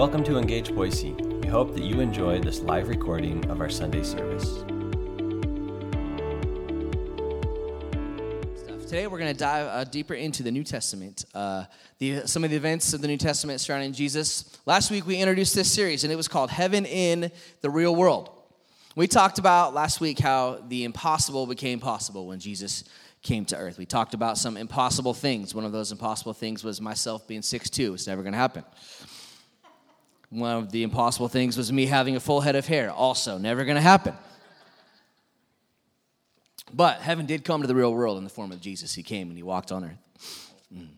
Welcome to Engage Boise. We hope that you enjoy this live recording of our Sunday service. Today we're going to dive uh, deeper into the New Testament, uh, the, some of the events of the New Testament surrounding Jesus. Last week we introduced this series, and it was called Heaven in the Real World. We talked about last week how the impossible became possible when Jesus came to earth. We talked about some impossible things. One of those impossible things was myself being six 6'2. It's never going to happen. One of the impossible things was me having a full head of hair. Also, never going to happen. But heaven did come to the real world in the form of Jesus. He came and he walked on earth. Mm.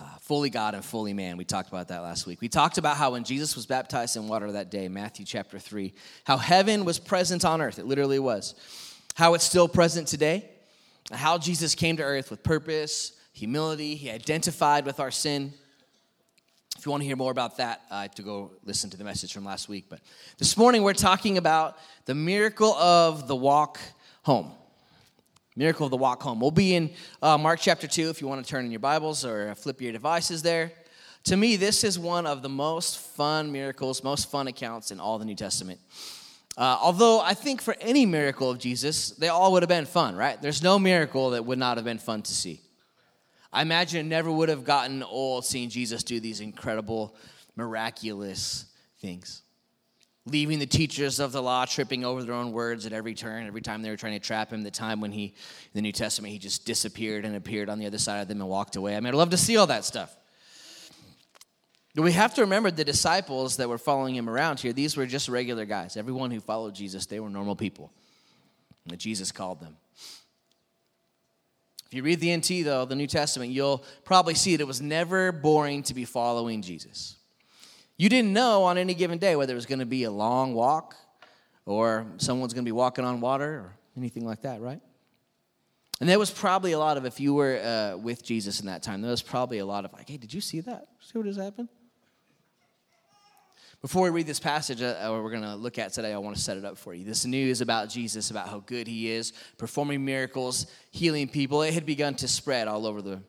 Uh, fully God and fully man. We talked about that last week. We talked about how when Jesus was baptized in water that day, Matthew chapter 3, how heaven was present on earth. It literally was. How it's still present today. How Jesus came to earth with purpose, humility. He identified with our sin. You want to hear more about that, I have to go listen to the message from last week. But this morning we're talking about the miracle of the walk home. Miracle of the walk home. We'll be in uh, Mark chapter 2 if you want to turn in your Bibles or flip your devices there. To me, this is one of the most fun miracles, most fun accounts in all the New Testament. Uh, although I think for any miracle of Jesus, they all would have been fun, right? There's no miracle that would not have been fun to see. I imagine it never would have gotten old seeing Jesus do these incredible, miraculous things. Leaving the teachers of the law tripping over their own words at every turn, every time they were trying to trap him, the time when he, in the New Testament, he just disappeared and appeared on the other side of them and walked away. I mean, I'd love to see all that stuff. But we have to remember the disciples that were following him around here, these were just regular guys. Everyone who followed Jesus, they were normal people. And Jesus called them. If you read the NT, though, the New Testament, you'll probably see that it was never boring to be following Jesus. You didn't know on any given day whether it was going to be a long walk or someone's going to be walking on water or anything like that, right? And there was probably a lot of, if you were uh, with Jesus in that time, there was probably a lot of like, hey, did you see that? See what just happened? Before we read this passage uh, we're going to look at today, I want to set it up for you. This news about Jesus, about how good he is, performing miracles, healing people, it had begun to spread all over the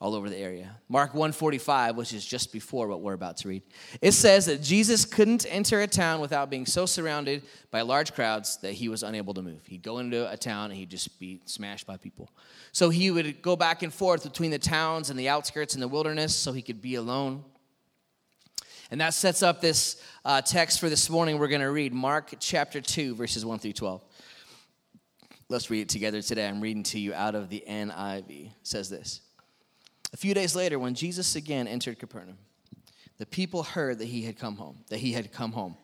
all over the area. Mark 145, which is just before what we're about to read. It says that Jesus couldn't enter a town without being so surrounded by large crowds that he was unable to move. He'd go into a town and he'd just be smashed by people. So he would go back and forth between the towns and the outskirts and the wilderness so he could be alone. And that sets up this uh, text for this morning we're going to read Mark chapter 2, verses 1 through 12. Let's read it together today. I'm reading to you out of the NIV. It says this A few days later, when Jesus again entered Capernaum, the people heard that he had come home, that he had come home.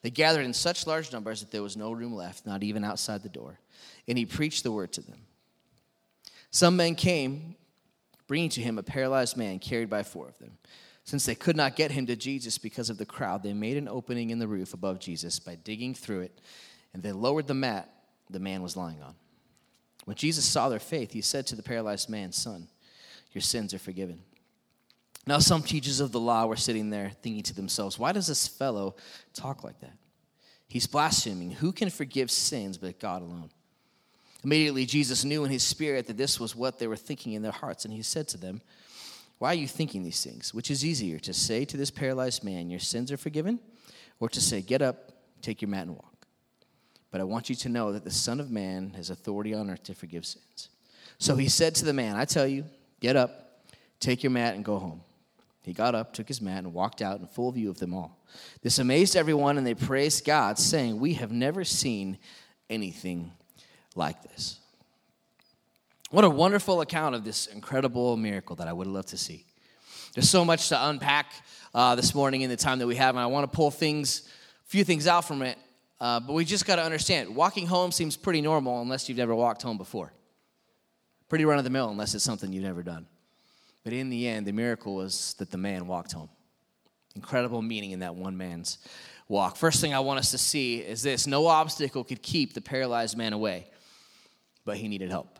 They gathered in such large numbers that there was no room left, not even outside the door. And he preached the word to them. Some men came, bringing to him a paralyzed man carried by four of them. Since they could not get him to Jesus because of the crowd, they made an opening in the roof above Jesus by digging through it, and they lowered the mat the man was lying on. When Jesus saw their faith, he said to the paralyzed man, Son, your sins are forgiven. Now, some teachers of the law were sitting there thinking to themselves, Why does this fellow talk like that? He's blaspheming. Who can forgive sins but God alone? Immediately, Jesus knew in his spirit that this was what they were thinking in their hearts, and he said to them, why are you thinking these things? Which is easier, to say to this paralyzed man, Your sins are forgiven, or to say, Get up, take your mat, and walk? But I want you to know that the Son of Man has authority on earth to forgive sins. So he said to the man, I tell you, get up, take your mat, and go home. He got up, took his mat, and walked out in full view of them all. This amazed everyone, and they praised God, saying, We have never seen anything like this. What a wonderful account of this incredible miracle that I would love to see. There's so much to unpack uh, this morning in the time that we have, and I want to pull things, a few things out from it. Uh, but we just got to understand walking home seems pretty normal unless you've never walked home before. Pretty run of the mill unless it's something you've never done. But in the end, the miracle was that the man walked home. Incredible meaning in that one man's walk. First thing I want us to see is this no obstacle could keep the paralyzed man away, but he needed help.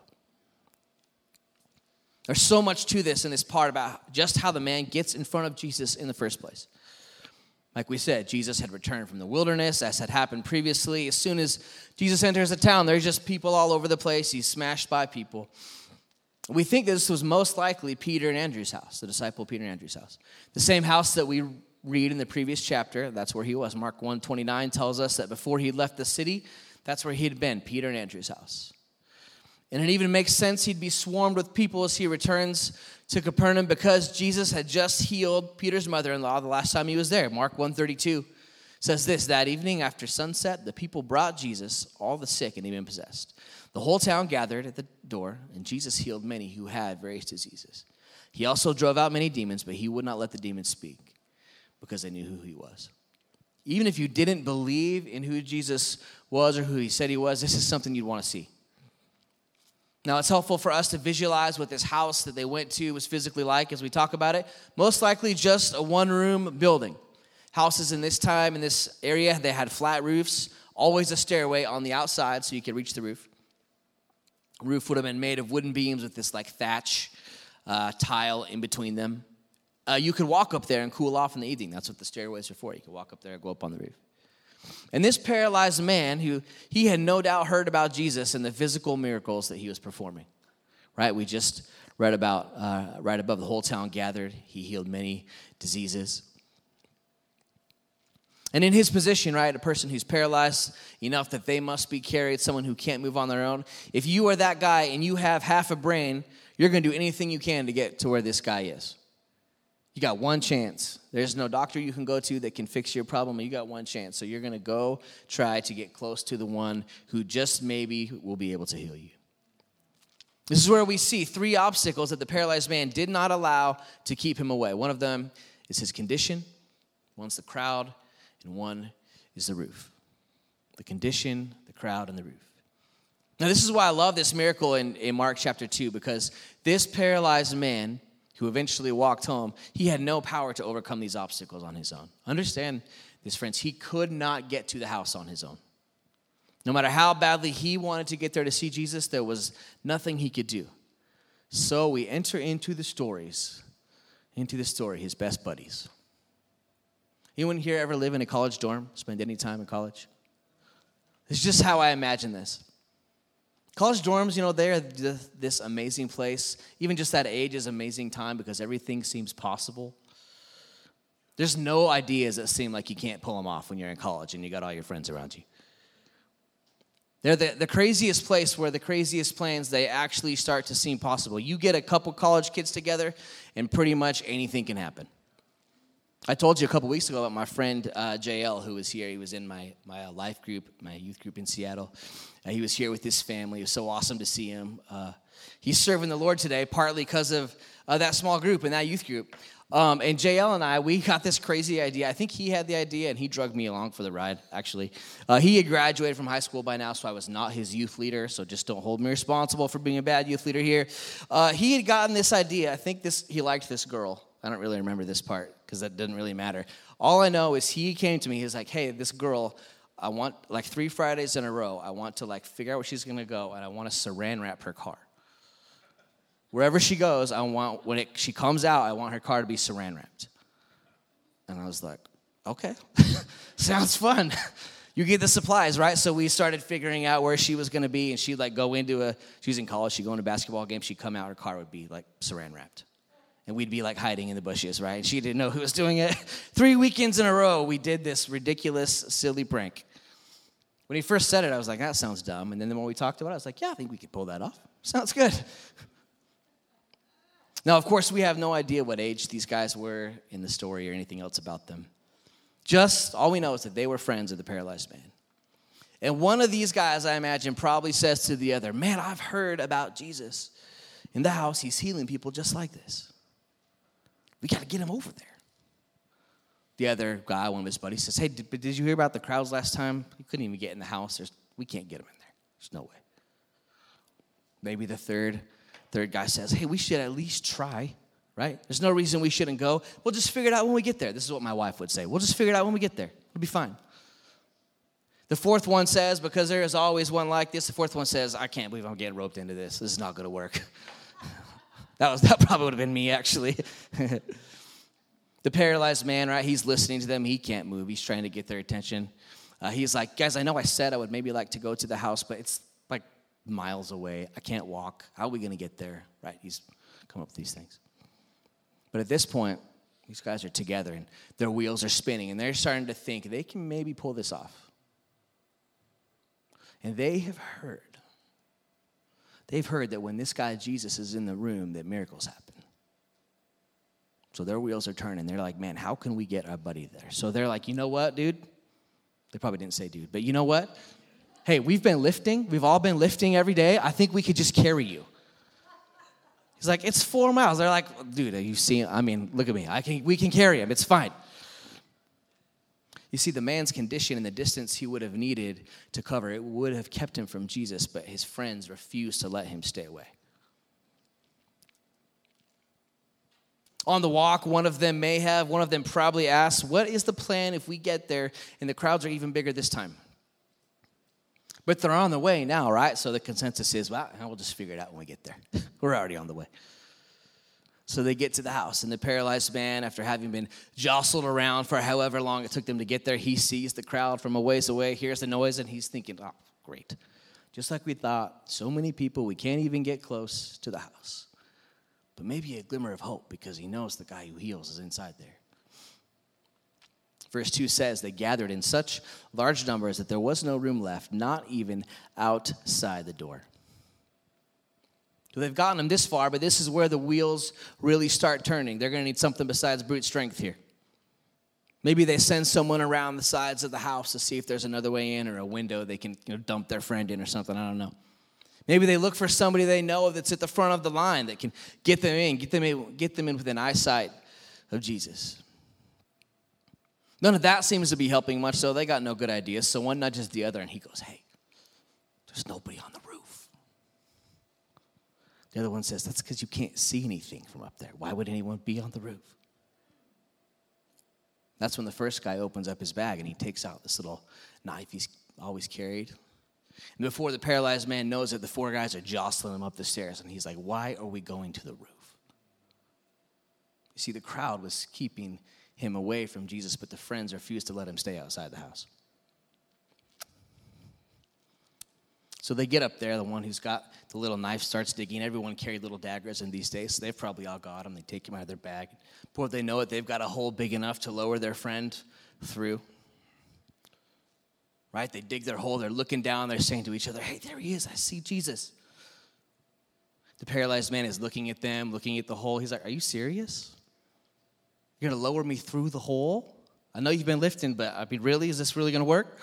There's so much to this in this part about just how the man gets in front of Jesus in the first place. Like we said, Jesus had returned from the wilderness, as had happened previously. As soon as Jesus enters a town, there's just people all over the place. He's smashed by people. We think this was most likely Peter and Andrew's house, the disciple Peter and Andrew's house. The same house that we read in the previous chapter, that's where he was. Mark 129 tells us that before he left the city, that's where he'd been, Peter and Andrew's house. And it even makes sense he'd be swarmed with people as he returns to Capernaum because Jesus had just healed Peter's mother-in-law the last time he was there. Mark 132 says this, that evening after sunset, the people brought Jesus all the sick and even possessed. The whole town gathered at the door, and Jesus healed many who had various diseases. He also drove out many demons, but he would not let the demons speak because they knew who he was. Even if you didn't believe in who Jesus was or who he said he was, this is something you'd want to see. Now, it's helpful for us to visualize what this house that they went to was physically like as we talk about it. Most likely just a one room building. Houses in this time, in this area, they had flat roofs, always a stairway on the outside so you could reach the roof. Roof would have been made of wooden beams with this like thatch uh, tile in between them. Uh, you could walk up there and cool off in the evening. That's what the stairways are for. You could walk up there and go up on the roof. And this paralyzed man, who he had no doubt heard about Jesus and the physical miracles that he was performing, right? We just read about uh, right above the whole town gathered. He healed many diseases. And in his position, right, a person who's paralyzed enough that they must be carried, someone who can't move on their own, if you are that guy and you have half a brain, you're going to do anything you can to get to where this guy is. You got one chance. There's no doctor you can go to that can fix your problem. You got one chance. So you're going to go try to get close to the one who just maybe will be able to heal you. This is where we see three obstacles that the paralyzed man did not allow to keep him away. One of them is his condition, one's the crowd, and one is the roof. The condition, the crowd, and the roof. Now, this is why I love this miracle in, in Mark chapter 2, because this paralyzed man who eventually walked home, he had no power to overcome these obstacles on his own. Understand this, friends, he could not get to the house on his own. No matter how badly he wanted to get there to see Jesus, there was nothing he could do. So we enter into the stories, into the story, his best buddies. Anyone here ever live in a college dorm? Spend any time in college? It's just how I imagine this. College dorms, you know, they're this amazing place. Even just that age is amazing time because everything seems possible. There's no ideas that seem like you can't pull them off when you're in college and you got all your friends around you. They're the, the craziest place where the craziest plans they actually start to seem possible. You get a couple college kids together, and pretty much anything can happen. I told you a couple weeks ago about my friend uh, JL, who was here. He was in my, my uh, life group, my youth group in Seattle. Uh, he was here with his family. It was so awesome to see him. Uh, he's serving the Lord today, partly because of uh, that small group and that youth group. Um, and JL and I, we got this crazy idea. I think he had the idea, and he drugged me along for the ride, actually. Uh, he had graduated from high school by now, so I was not his youth leader, so just don't hold me responsible for being a bad youth leader here. he had gotten this idea. I think this he liked this girl. I don't really remember this part because that doesn't really matter. All I know is he came to me. He's like, "Hey, this girl, I want like three Fridays in a row. I want to like figure out where she's gonna go, and I want to Saran wrap her car. Wherever she goes, I want when it, she comes out, I want her car to be Saran wrapped." And I was like, "Okay, sounds fun." you get the supplies, right? So we started figuring out where she was to be, and she'd like go into a. She was in college. She'd go into a basketball game. She'd come out. Her car would be like saran wrapped and we'd be like hiding in the bushes, right? And she didn't know who was doing it. Three weekends in a row, we did this ridiculous, silly prank. When he first said it, I was like, that sounds dumb. And then the more we talked about it, I was like, yeah, I think we could pull that off. Sounds good. Now, of course, we have no idea what age these guys were in the story or anything else about them. Just all we know is that they were friends of the paralyzed man. And one of these guys, I imagine, probably says to the other, Man, I've heard about Jesus. In the house, he's healing people just like this. We got to get him over there. The other guy, one of his buddies, says, Hey, did, did you hear about the crowds last time? You couldn't even get in the house. There's, we can't get him in there. There's no way. Maybe the third, third guy says, Hey, we should at least try, right? There's no reason we shouldn't go. We'll just figure it out when we get there. This is what my wife would say. We'll just figure it out when we get there. It'll be fine. The fourth one says, because there is always one like this, the fourth one says, I can't believe I'm getting roped into this. This is not going to work. That was that probably would have been me actually. the paralyzed man, right? He's listening to them. He can't move. He's trying to get their attention. Uh, he's like, guys, I know I said I would maybe like to go to the house, but it's like miles away. I can't walk. How are we going to get there? Right? He's come up with these things. But at this point, These guys are together and their wheels are spinning and they're starting to think they can maybe pull this off. And they have heard, they've heard that when this guy Jesus is in the room, that miracles happen. So their wheels are turning. They're like, man, how can we get our buddy there? So they're like, you know what, dude? They probably didn't say dude, but you know what? Hey, we've been lifting. We've all been lifting every day. I think we could just carry you. He's like, it's four miles. They're like, dude, are you seeing? I mean, look at me. I can, we can carry him. It's fine. You see, the man's condition and the distance he would have needed to cover, it would have kept him from Jesus, but his friends refused to let him stay away. On the walk, one of them may have, one of them probably asked, What is the plan if we get there and the crowds are even bigger this time? But they're on the way now, right? So the consensus is, well, we'll just figure it out when we get there. We're already on the way. So they get to the house, and the paralyzed man, after having been jostled around for however long it took them to get there, he sees the crowd from a ways away, hears the noise, and he's thinking, oh, great. Just like we thought, so many people, we can't even get close to the house. But maybe a glimmer of hope because he knows the guy who heals is inside there. Verse 2 says, They gathered in such large numbers that there was no room left, not even outside the door. They've gotten them this far, but this is where the wheels really start turning. They're going to need something besides brute strength here. Maybe they send someone around the sides of the house to see if there's another way in or a window they can you know, dump their friend in or something. I don't know. Maybe they look for somebody they know that's at the front of the line that can get them in, get them in, get them in within eyesight of Jesus. None of that seems to be helping much, so they got no good ideas. So one nudges the other, and he goes, Hey, there's nobody on the. The other one says, That's because you can't see anything from up there. Why would anyone be on the roof? That's when the first guy opens up his bag and he takes out this little knife he's always carried. And before the paralyzed man knows it, the four guys are jostling him up the stairs, and he's like, Why are we going to the roof? You see, the crowd was keeping him away from Jesus, but the friends refused to let him stay outside the house. So they get up there. The one who's got the little knife starts digging. Everyone carried little daggers in these days, so they've probably all got them. They take him out of their bag. Before they know it, they've got a hole big enough to lower their friend through. Right? They dig their hole. They're looking down. They're saying to each other, Hey, there he is. I see Jesus. The paralyzed man is looking at them, looking at the hole. He's like, Are you serious? You're to lower me through the hole? I know you've been lifting, but I mean, really? Is this really to work?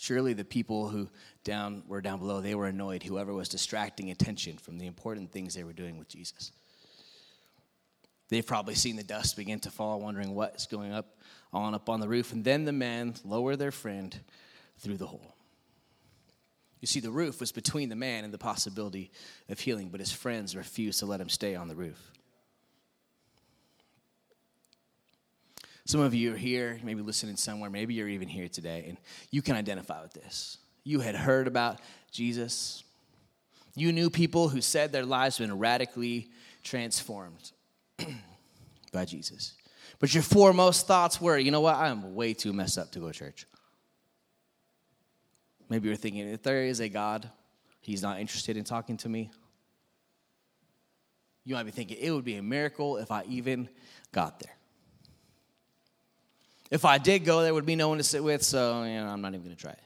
Surely the people who down were down below, they were annoyed, whoever was distracting attention from the important things they were doing with Jesus. They've probably seen the dust begin to fall, wondering what's going up on up on the roof. And then the men lower their friend through the hole. You see, the roof was between the man and the possibility of healing, but his friends refused to let him stay on the roof. Some of you are here, maybe listening somewhere, maybe you're even here today, and you can identify with this. You had heard about Jesus. You knew people who said their lives had been radically transformed by Jesus. But your foremost thoughts were, you know what, I'm way too messed up to go to church. Maybe you're thinking, if there is a God, he's not interested in talking to me. You might be thinking, it would be a miracle if I even got there. If I did go, there would be no one to sit with, so you know, I'm not even going to try it.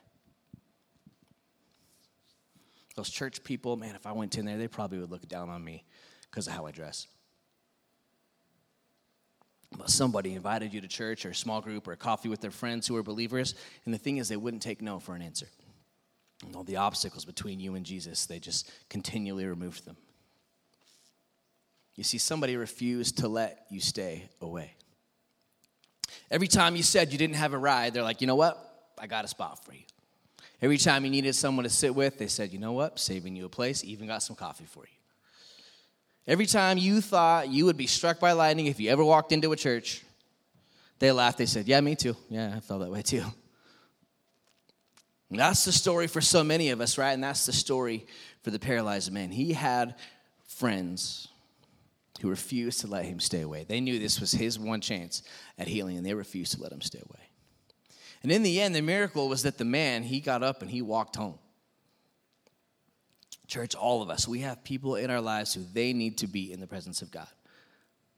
Those church people, man, if I went in there, they probably would look down on me because of how I dress. But somebody invited you to church or a small group or a coffee with their friends who are believers, and the thing is, they wouldn't take no for an answer. And all the obstacles between you and Jesus, they just continually removed them. You see, somebody refused to let you stay away. Every time you said you didn't have a ride, they're like, you know what? I got a spot for you. Every time you needed someone to sit with, they said, you know what? Saving you a place, even got some coffee for you. Every time you thought you would be struck by lightning if you ever walked into a church, they laughed. They said, yeah, me too. Yeah, I felt that way too. And that's the story for so many of us, right? And that's the story for the paralyzed man. He had friends who refused to let him stay away. They knew this was his one chance at healing, and they refused to let him stay away. And in the end, the miracle was that the man, he got up and he walked home. Church, all of us, we have people in our lives who they need to be in the presence of God.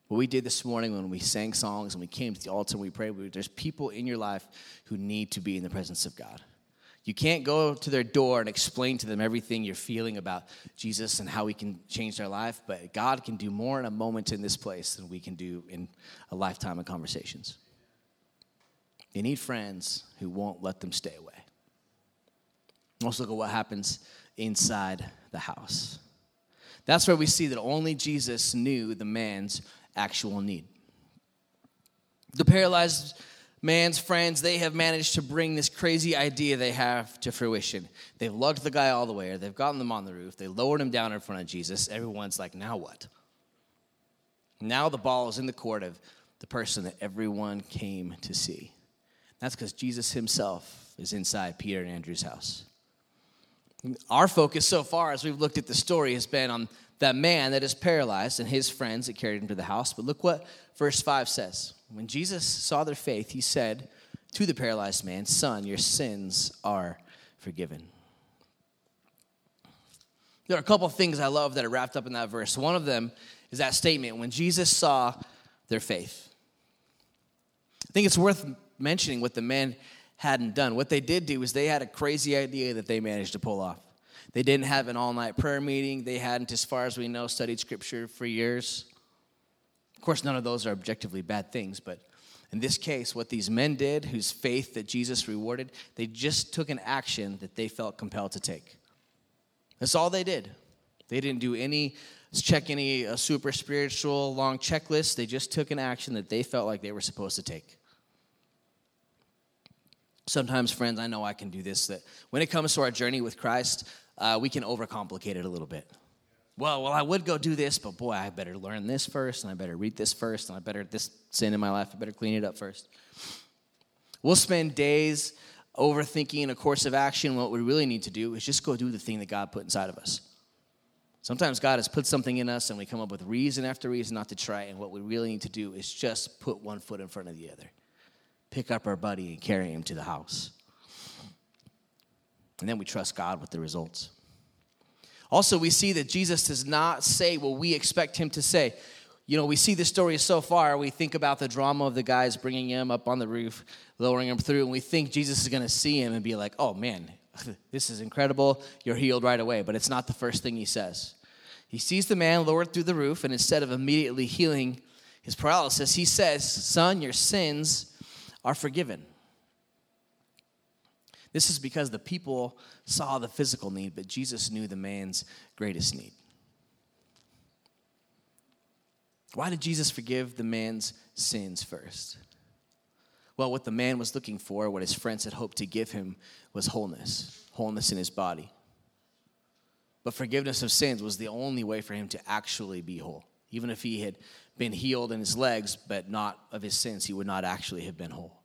What we did this morning when we sang songs and we came to the altar and we prayed, there's people in your life who need to be in the presence of God. You can't go to their door and explain to them everything you're feeling about Jesus and how he can change their life, but God can do more in a moment in this place than we can do in a lifetime of conversations. They need friends who won't let them stay away. Let's look at what happens inside the house. That's where we see that only Jesus knew the man's actual need. The paralyzed man's friends, they have managed to bring this crazy idea they have to fruition. They've lugged the guy all the way, or they've gotten them on the roof, they lowered him down in front of Jesus. Everyone's like, now what? Now the ball is in the court of the person that everyone came to see. That's because Jesus himself is inside Peter and Andrew's house. Our focus so far, as we've looked at the story, has been on that man that is paralyzed and his friends that carried him to the house. But look what verse 5 says. When Jesus saw their faith, he said to the paralyzed man, Son, your sins are forgiven. There are a couple of things I love that are wrapped up in that verse. One of them is that statement when Jesus saw their faith. I think it's worth mentioning what the men hadn't done. What they did do is they had a crazy idea that they managed to pull off. They didn't have an all night prayer meeting. They hadn't, as far as we know, studied scripture for years. Of course, none of those are objectively bad things, but in this case, what these men did, whose faith that Jesus rewarded, they just took an action that they felt compelled to take. That's all they did. They didn't do any, check any uh, super spiritual long checklist. They just took an action that they felt like they were supposed to take. Sometimes, friends, I know I can do this, that when it comes to our journey with Christ, uh, we can overcomplicate it a little bit. Well, well, I would go do this, but boy, I better learn this first, and I better read this first, and I better this sin in my life, I better clean it up first. We'll spend days overthinking a course of action. What we really need to do is just go do the thing that God put inside of us. Sometimes God has put something in us, and we come up with reason after reason not to try. And what we really need to do is just put one foot in front of the other, pick up our buddy and carry him to the house. And then we trust God with the results. Also, we see that Jesus does not say what we expect him to say. You know, we see the story so far. We think about the drama of the guys bringing him up on the roof, lowering him through, and we think Jesus is going to see him and be like, oh man, this is incredible. You're healed right away. But it's not the first thing he says. He sees the man lowered through the roof, and instead of immediately healing his paralysis, he says, Son, your sins are forgiven. This is because the people saw the physical need, but Jesus knew the man's greatest need. Why did Jesus forgive the man's sins first? Well, what the man was looking for, what his friends had hoped to give him, was wholeness, wholeness in his body. But forgiveness of sins was the only way for him to actually be whole. Even if he had been healed in his legs, but not of his sins, he would not actually have been whole.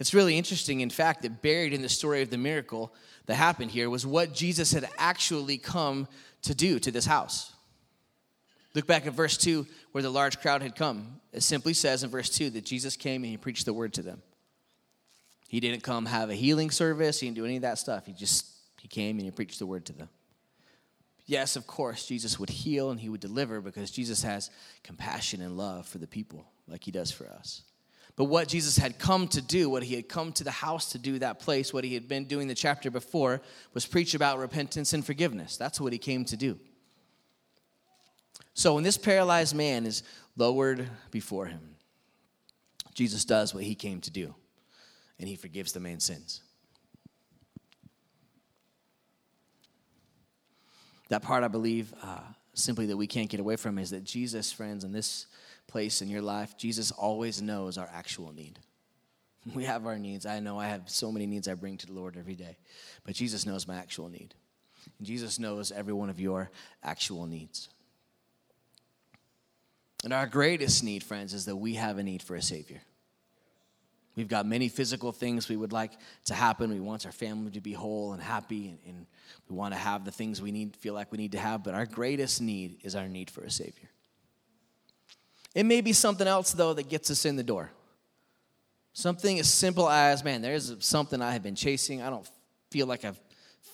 It's really interesting, in fact, that buried in the story of the miracle that happened here was what Jesus had actually come to do to this house. Look back at verse 2 where the large crowd had come. It simply says in verse 2 that Jesus came and he preached the word to them. He didn't come have a healing service, he didn't do any of that stuff. He just he came and he preached the word to them. Yes, of course, Jesus would heal and he would deliver because Jesus has compassion and love for the people like he does for us. But what Jesus had come to do, what he had come to the house to do, that place, what he had been doing the chapter before, was preach about repentance and forgiveness. That's what he came to do. So when this paralyzed man is lowered before him, Jesus does what he came to do, and he forgives the man's sins. That part, I believe, uh, simply that we can't get away from is that Jesus, friends, in this place in your life, Jesus always knows our actual need. We have our needs. I know I have so many needs I bring to the Lord every day, but Jesus knows my actual need. And Jesus knows every one of your actual needs. And our greatest need, friends, is that we have a need for a Savior. We've got many physical things we would like to happen. We want our family to be whole and happy, and, and we want to have the things we need, feel like we need to have. But our greatest need is our need for a Savior. It may be something else, though, that gets us in the door. Something as simple as, man, there's something I have been chasing. I don't feel like I've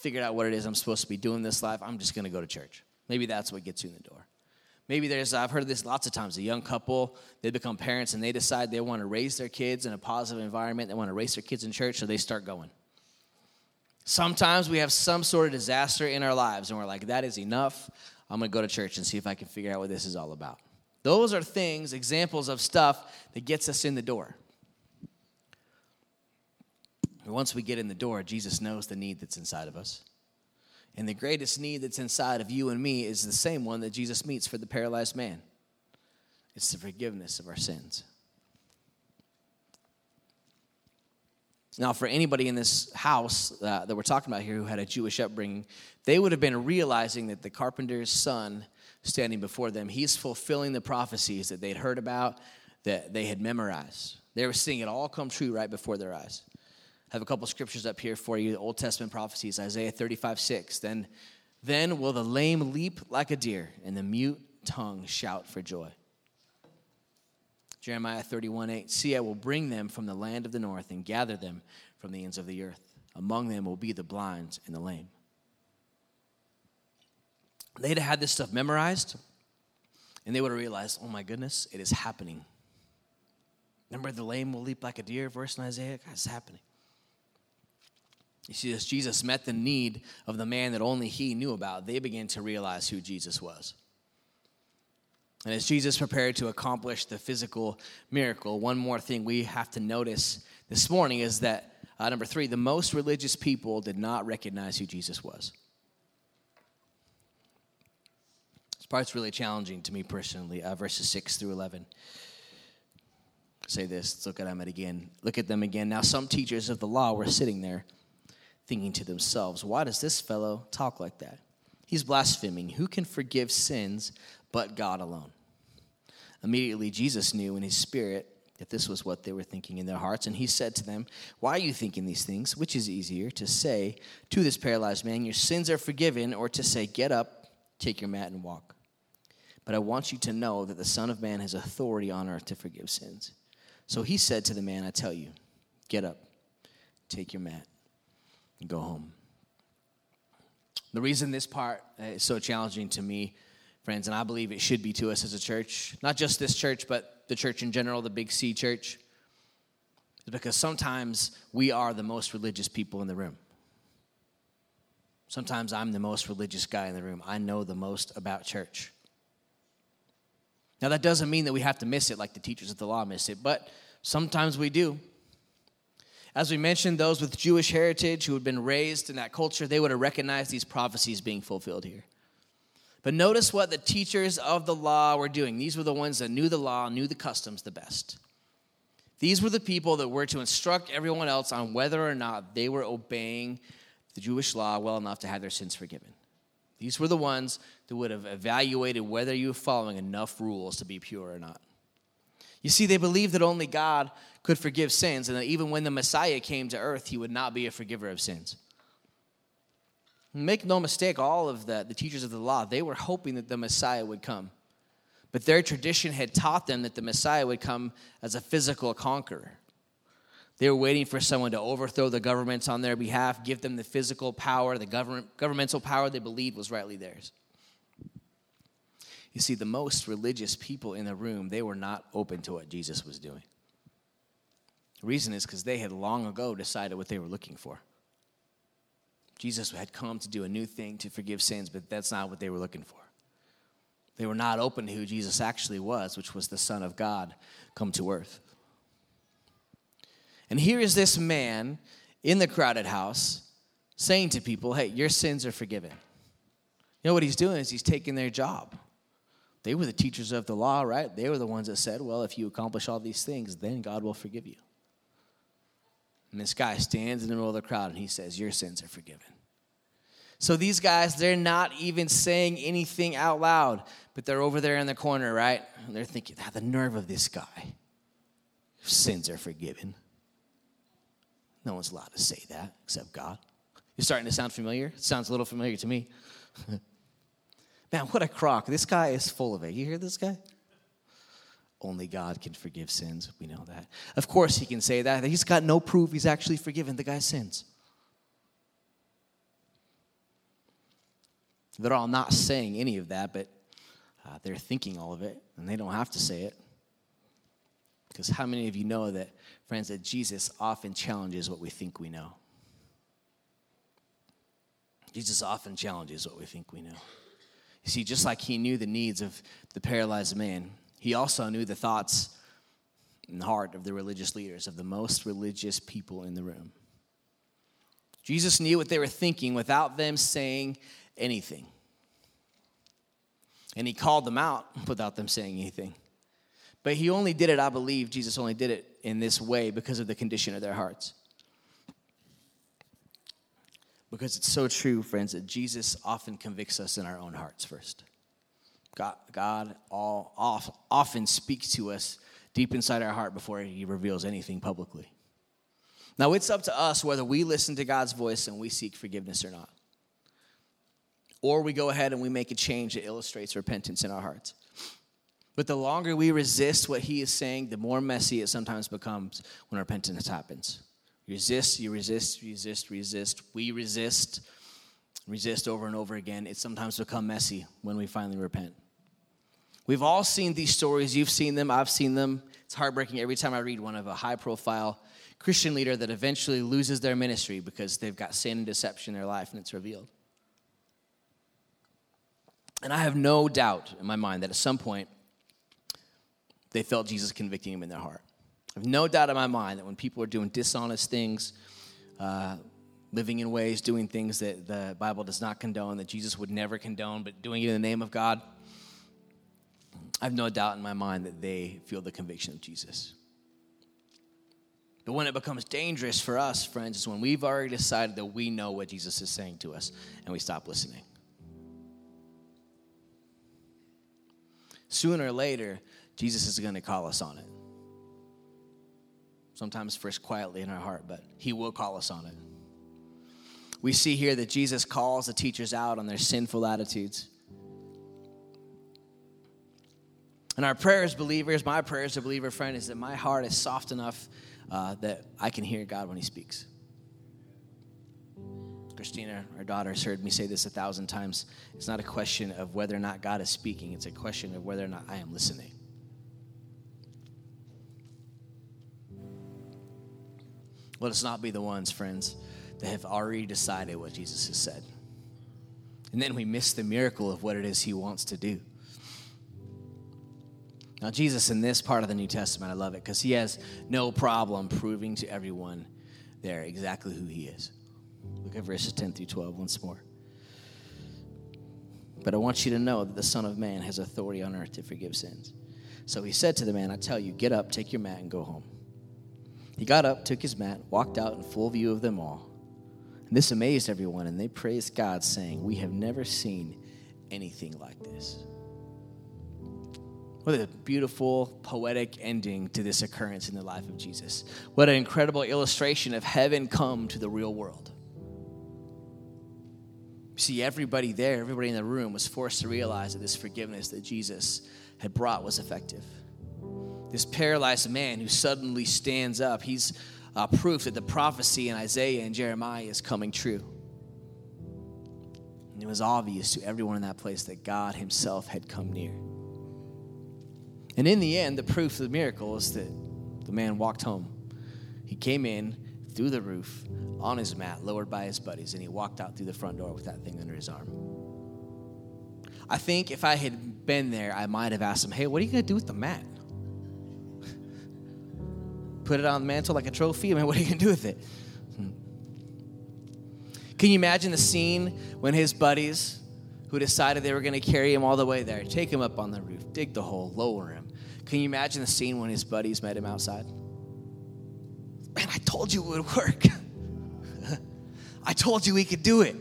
figured out what it is I'm supposed to be doing this life. I'm just going to go to church. Maybe that's what gets you in the door. Maybe there's, I've heard this lots of times, a young couple, they become parents and they decide they want to raise their kids in a positive environment. They want to raise their kids in church, so they start going. Sometimes we have some sort of disaster in our lives and we're like, that is enough. I'm going to go to church and see if I can figure out what this is all about. Those are things, examples of stuff that gets us in the door. Once we get in the door, Jesus knows the need that's inside of us. And the greatest need that's inside of you and me is the same one that Jesus meets for the paralyzed man it's the forgiveness of our sins. Now, for anybody in this house uh, that we're talking about here who had a Jewish upbringing, they would have been realizing that the carpenter's son standing before them, he's fulfilling the prophecies that they'd heard about, that they had memorized. They were seeing it all come true right before their eyes have a couple scriptures up here for you the Old Testament prophecies, Isaiah 35 6. Then, then will the lame leap like a deer, and the mute tongue shout for joy. Jeremiah 31 8. See, I will bring them from the land of the north and gather them from the ends of the earth. Among them will be the blind and the lame. They'd have had this stuff memorized, and they would have realized, oh my goodness, it is happening. Remember, the lame will leap like a deer, verse in Isaiah? God, it's happening. You see, as Jesus met the need of the man that only he knew about, they began to realize who Jesus was. And as Jesus prepared to accomplish the physical miracle, one more thing we have to notice this morning is that, uh, number three, the most religious people did not recognize who Jesus was. This part's really challenging to me personally, uh, verses 6 through 11 say this. Let's look at them again. Look at them again. Now, some teachers of the law were sitting there thinking to themselves, Why does this fellow talk like that? He's blaspheming. Who can forgive sins but God alone? Immediately, Jesus knew in his spirit that this was what they were thinking in their hearts, and he said to them, Why are you thinking these things? Which is easier, to say to this paralyzed man, Your sins are forgiven, or to say, Get up, take your mat, and walk? But I want you to know that the Son of Man has authority on earth to forgive sins. So he said to the man, I tell you, Get up, take your mat, and go home. The reason this part uh, is so challenging to me, friends, and I believe it should be to us as a church, not just this church, but the church in general, the Big C church, is because sometimes we are the most religious people in the room. Sometimes I'm the most religious guy in the room. I know the most about church. Now, that doesn't mean that we have to miss it like the teachers of the law miss it, but sometimes we do. As we mentioned, those with Jewish heritage who had been raised in that culture, they would have recognized these prophecies being fulfilled here. But notice what the teachers of the law were doing. These were the ones that knew the law, knew the customs the best. These were the people that were to instruct everyone else on whether or not they were obeying the Jewish law well enough to have their sins forgiven. These were the ones that would have evaluated whether you were following enough rules to be pure or not. You see, they believed that only God could forgive sins, and that even when the Messiah came to earth, he would not be a forgiver of sins. Make no mistake, all of the, the teachers of the law, they were hoping that the Messiah would come. But their tradition had taught them that the Messiah would come as a physical conqueror. They were waiting for someone to overthrow the governments on their behalf, give them the physical power, the government, governmental power they believed was rightly theirs. You see, the most religious people in the room, they were not open to what Jesus was doing. The reason is because they had long ago decided what they were looking for. Jesus had come to do a new thing to forgive sins, but that's not what they were looking for. They were not open to who Jesus actually was, which was the Son of God come to earth. And here is this man in the crowded house saying to people, Hey, your sins are forgiven. You know what he's doing is he's taking their job. They were the teachers of the law, right? They were the ones that said, Well, if you accomplish all these things, then God will forgive you. And this guy stands in the middle of the crowd and he says, Your sins are forgiven. So these guys, they're not even saying anything out loud, but they're over there in the corner, right? And they're thinking, ah, the nerve of this guy. Sins are forgiven. No one's allowed to say that except God. You're starting to sound familiar? Sounds a little familiar to me. Man, what a crock. This guy is full of it. You hear this guy? Only God can forgive sins. We know that. Of course, he can say that. He's got no proof he's actually forgiven the guy's sins. They're all not saying any of that, but Uh, they're thinking all of it, and they don't have to say it. Because how many of you know that, friends, that Jesus often challenges what we think we know? Jesus often challenges what we think we know. You see, just like he knew the needs of the paralyzed man, he also knew the thoughts and the heart of the religious leaders, of the most religious people in the room. Jesus knew what they were thinking without them saying anything. And he called them out without them saying anything. But he only did it, I believe, Jesus only did it in this way because of the condition of their hearts. Because it's so true, friends, that Jesus often convicts us in our own hearts first. God, God all, often speaks to us deep inside our heart before he reveals anything publicly. Now, it's up to us whether we listen to God's voice and we seek forgiveness or not. Or we go ahead and we make a change that illustrates repentance in our hearts. But the longer we resist what he is saying, the more messy it sometimes becomes when repentance happens. Resist, you resist, resist, resist. We resist, resist over and over again. It sometimes become messy when we finally repent. We've all seen these stories. You've seen them. I've seen them. It's heartbreaking every time I read one of a high profile Christian leader that eventually loses their ministry because they've got sin and deception in their life and it's revealed. And I have no doubt in my mind that at some point they felt Jesus convicting them in their heart. I have no doubt in my mind that when people are doing dishonest things, uh, living in ways, doing things that the Bible does not condone, that Jesus would never condone, but doing it in the name of God, I have no doubt in my mind that they feel the conviction of Jesus. But when it becomes dangerous for us, friends, is when we've already decided that we know what Jesus is saying to us and we stop listening. Sooner or later, Jesus is going to call us on it sometimes first quietly in our heart, but He will call us on it. We see here that Jesus calls the teachers out on their sinful attitudes. And our prayer as believers, my prayer as a believer friend, is that my heart is soft enough uh, that I can hear God when He speaks. Christina, our daughter, has heard me say this a thousand times. It's not a question of whether or not God is speaking, it's a question of whether or not I am listening. Let us not be the ones, friends, that have already decided what Jesus has said. And then we miss the miracle of what it is he wants to do. Now, Jesus, in this part of the New Testament, I love it because he has no problem proving to everyone there exactly who he is. Look at verses 10 through 12 once more. But I want you to know that the Son of Man has authority on earth to forgive sins. So he said to the man, I tell you, get up, take your mat, and go home. He got up, took his mat, walked out in full view of them all. And this amazed everyone, and they praised God, saying, We have never seen anything like this. What a beautiful, poetic ending to this occurrence in the life of Jesus. What an incredible illustration of heaven come to the real world. See, everybody there, everybody in the room was forced to realize that this forgiveness that Jesus had brought was effective this paralyzed man who suddenly stands up. He's uh, proof that the prophecy in Isaiah and Jeremiah is coming true. And it was obvious to everyone in that place that God Himself had come near. And in the end, the proof of the miracle is that the man walked home. He came in through the roof on his mat, lowered by his buddies, and he walked out through the front door with that thing under his arm. I think if I had been there, I might have asked him, Hey, what are you going to do with the mat? Put it on the mantle like a trophy? I mean, what are you going to do with it? Hmm. Can you imagine the scene when his buddies, who decided they were going to carry him all the way there, take him up on the roof, dig the hole, lower him? Can you imagine the scene when his buddies met him outside? Man, I told you it would work. I told you we could do it.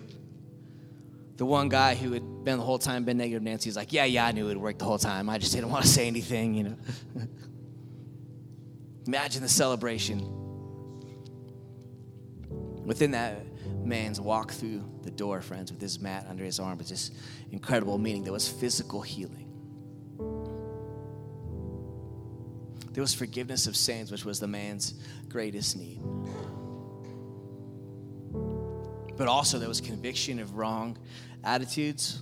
The one guy who had been the whole time been negative Nancy was like, Yeah, yeah, I knew it would work the whole time. I just didn't want to say anything, you know. Imagine the celebration. Within that man's walk through the door, friends, with his mat under his arm, was this incredible meaning. There was physical healing. There was forgiveness of sins, which was the man's greatest need. But also, there was conviction of wrong attitudes.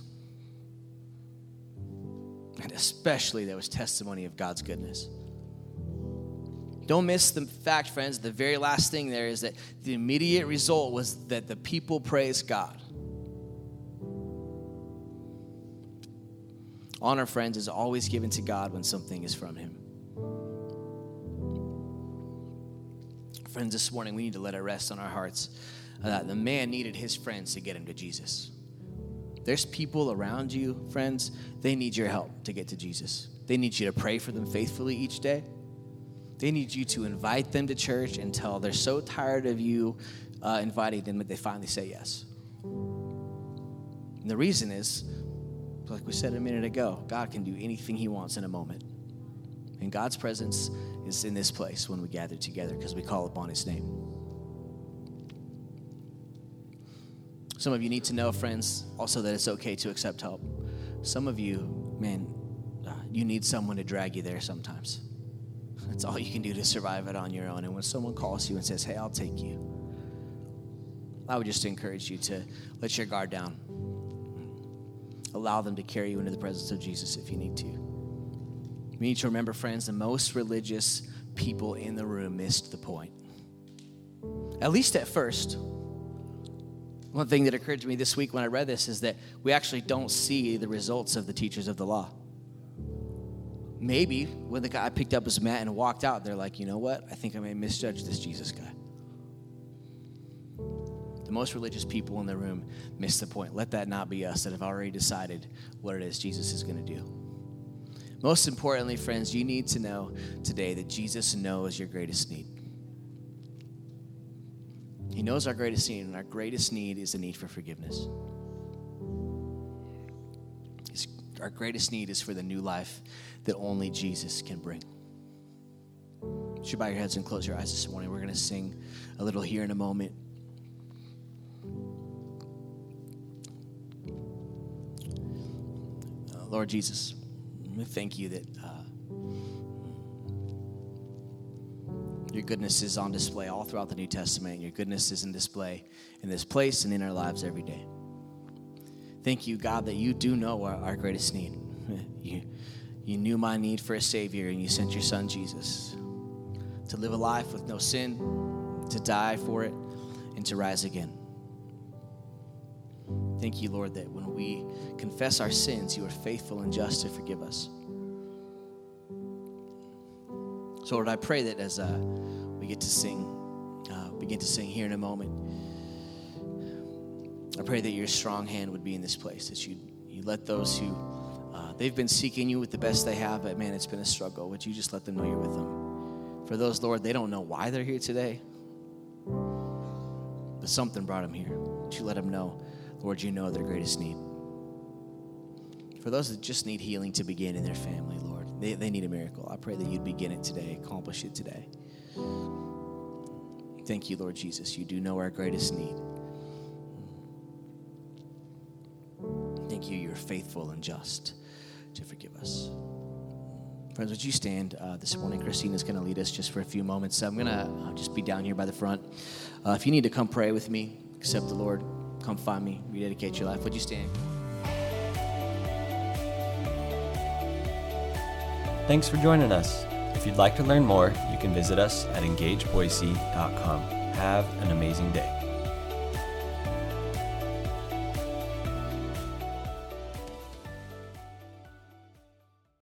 And especially there was testimony of God's goodness. Don't miss the fact, friends, the very last thing there is that the immediate result was that the people praised God. Honor, friends, is always given to God when something is from Him. Friends, this morning we need to let it rest on our hearts uh, that the man needed his friends to get him to Jesus. There's people around you, friends, they need your help to get to Jesus. They need you to pray for them faithfully each day. They need you to invite them to church until they're so tired of you uh, inviting them that they finally say yes. And the reason is, like we said a minute ago, God can do anything He wants in a moment. And God's presence is in this place when we gather together because we call upon His name. Some of you need to know, friends, also that it's okay to accept help. Some of you, man, uh, you need someone to drag you there sometimes. That's all you can do to survive it on your own. And when someone calls you and says, hey, I'll take you, I would just encourage you to let your guard down. Allow them to carry you into the presence of Jesus if you need to. We need to remember, friends, the most religious people in the room missed the point. At least at first. One thing that occurred to me this week when I read this is that we actually don't see the results of the teachers of the law. Maybe when the guy picked up his mat and walked out, they're like, you know what? I think I may misjudge this Jesus guy. The most religious people in the room miss the point. Let that not be us that have already decided what it is Jesus is going to do. Most importantly, friends, you need to know today that Jesus knows your greatest need. He knows our greatest need, and our greatest need is the need for forgiveness. Our greatest need is for the new life that only Jesus can bring. You should bow your heads and close your eyes this morning. We're going to sing a little here in a moment. Uh, Lord Jesus, we thank you that. Uh, Your goodness is on display all throughout the New Testament. Your goodness is in display in this place and in our lives every day. Thank you, God, that you do know our, our greatest need. You, you knew my need for a Savior, and you sent your Son, Jesus, to live a life with no sin, to die for it, and to rise again. Thank you, Lord, that when we confess our sins, you are faithful and just to forgive us. So, Lord, I pray that as uh, we get to sing, uh, begin to sing here in a moment, I pray that your strong hand would be in this place, that you you let those who uh, they've been seeking you with the best they have, but man, it's been a struggle. Would you just let them know you're with them? For those, Lord, they don't know why they're here today, but something brought them here. Would you let them know, Lord, you know their greatest need? For those that just need healing to begin in their family, Lord. They, they need a miracle. I pray that you'd begin it today, accomplish it today. Thank you, Lord Jesus. You do know our greatest need. Thank you, you're faithful and just to forgive us. Friends, would you stand uh, this morning? Christina's going to lead us just for a few moments. I'm going to uh, just be down here by the front. Uh, if you need to come pray with me, accept the Lord, come find me, rededicate your life. Would you stand? Thanks for joining us. If you'd like to learn more, you can visit us at engageboise.com. Have an amazing day.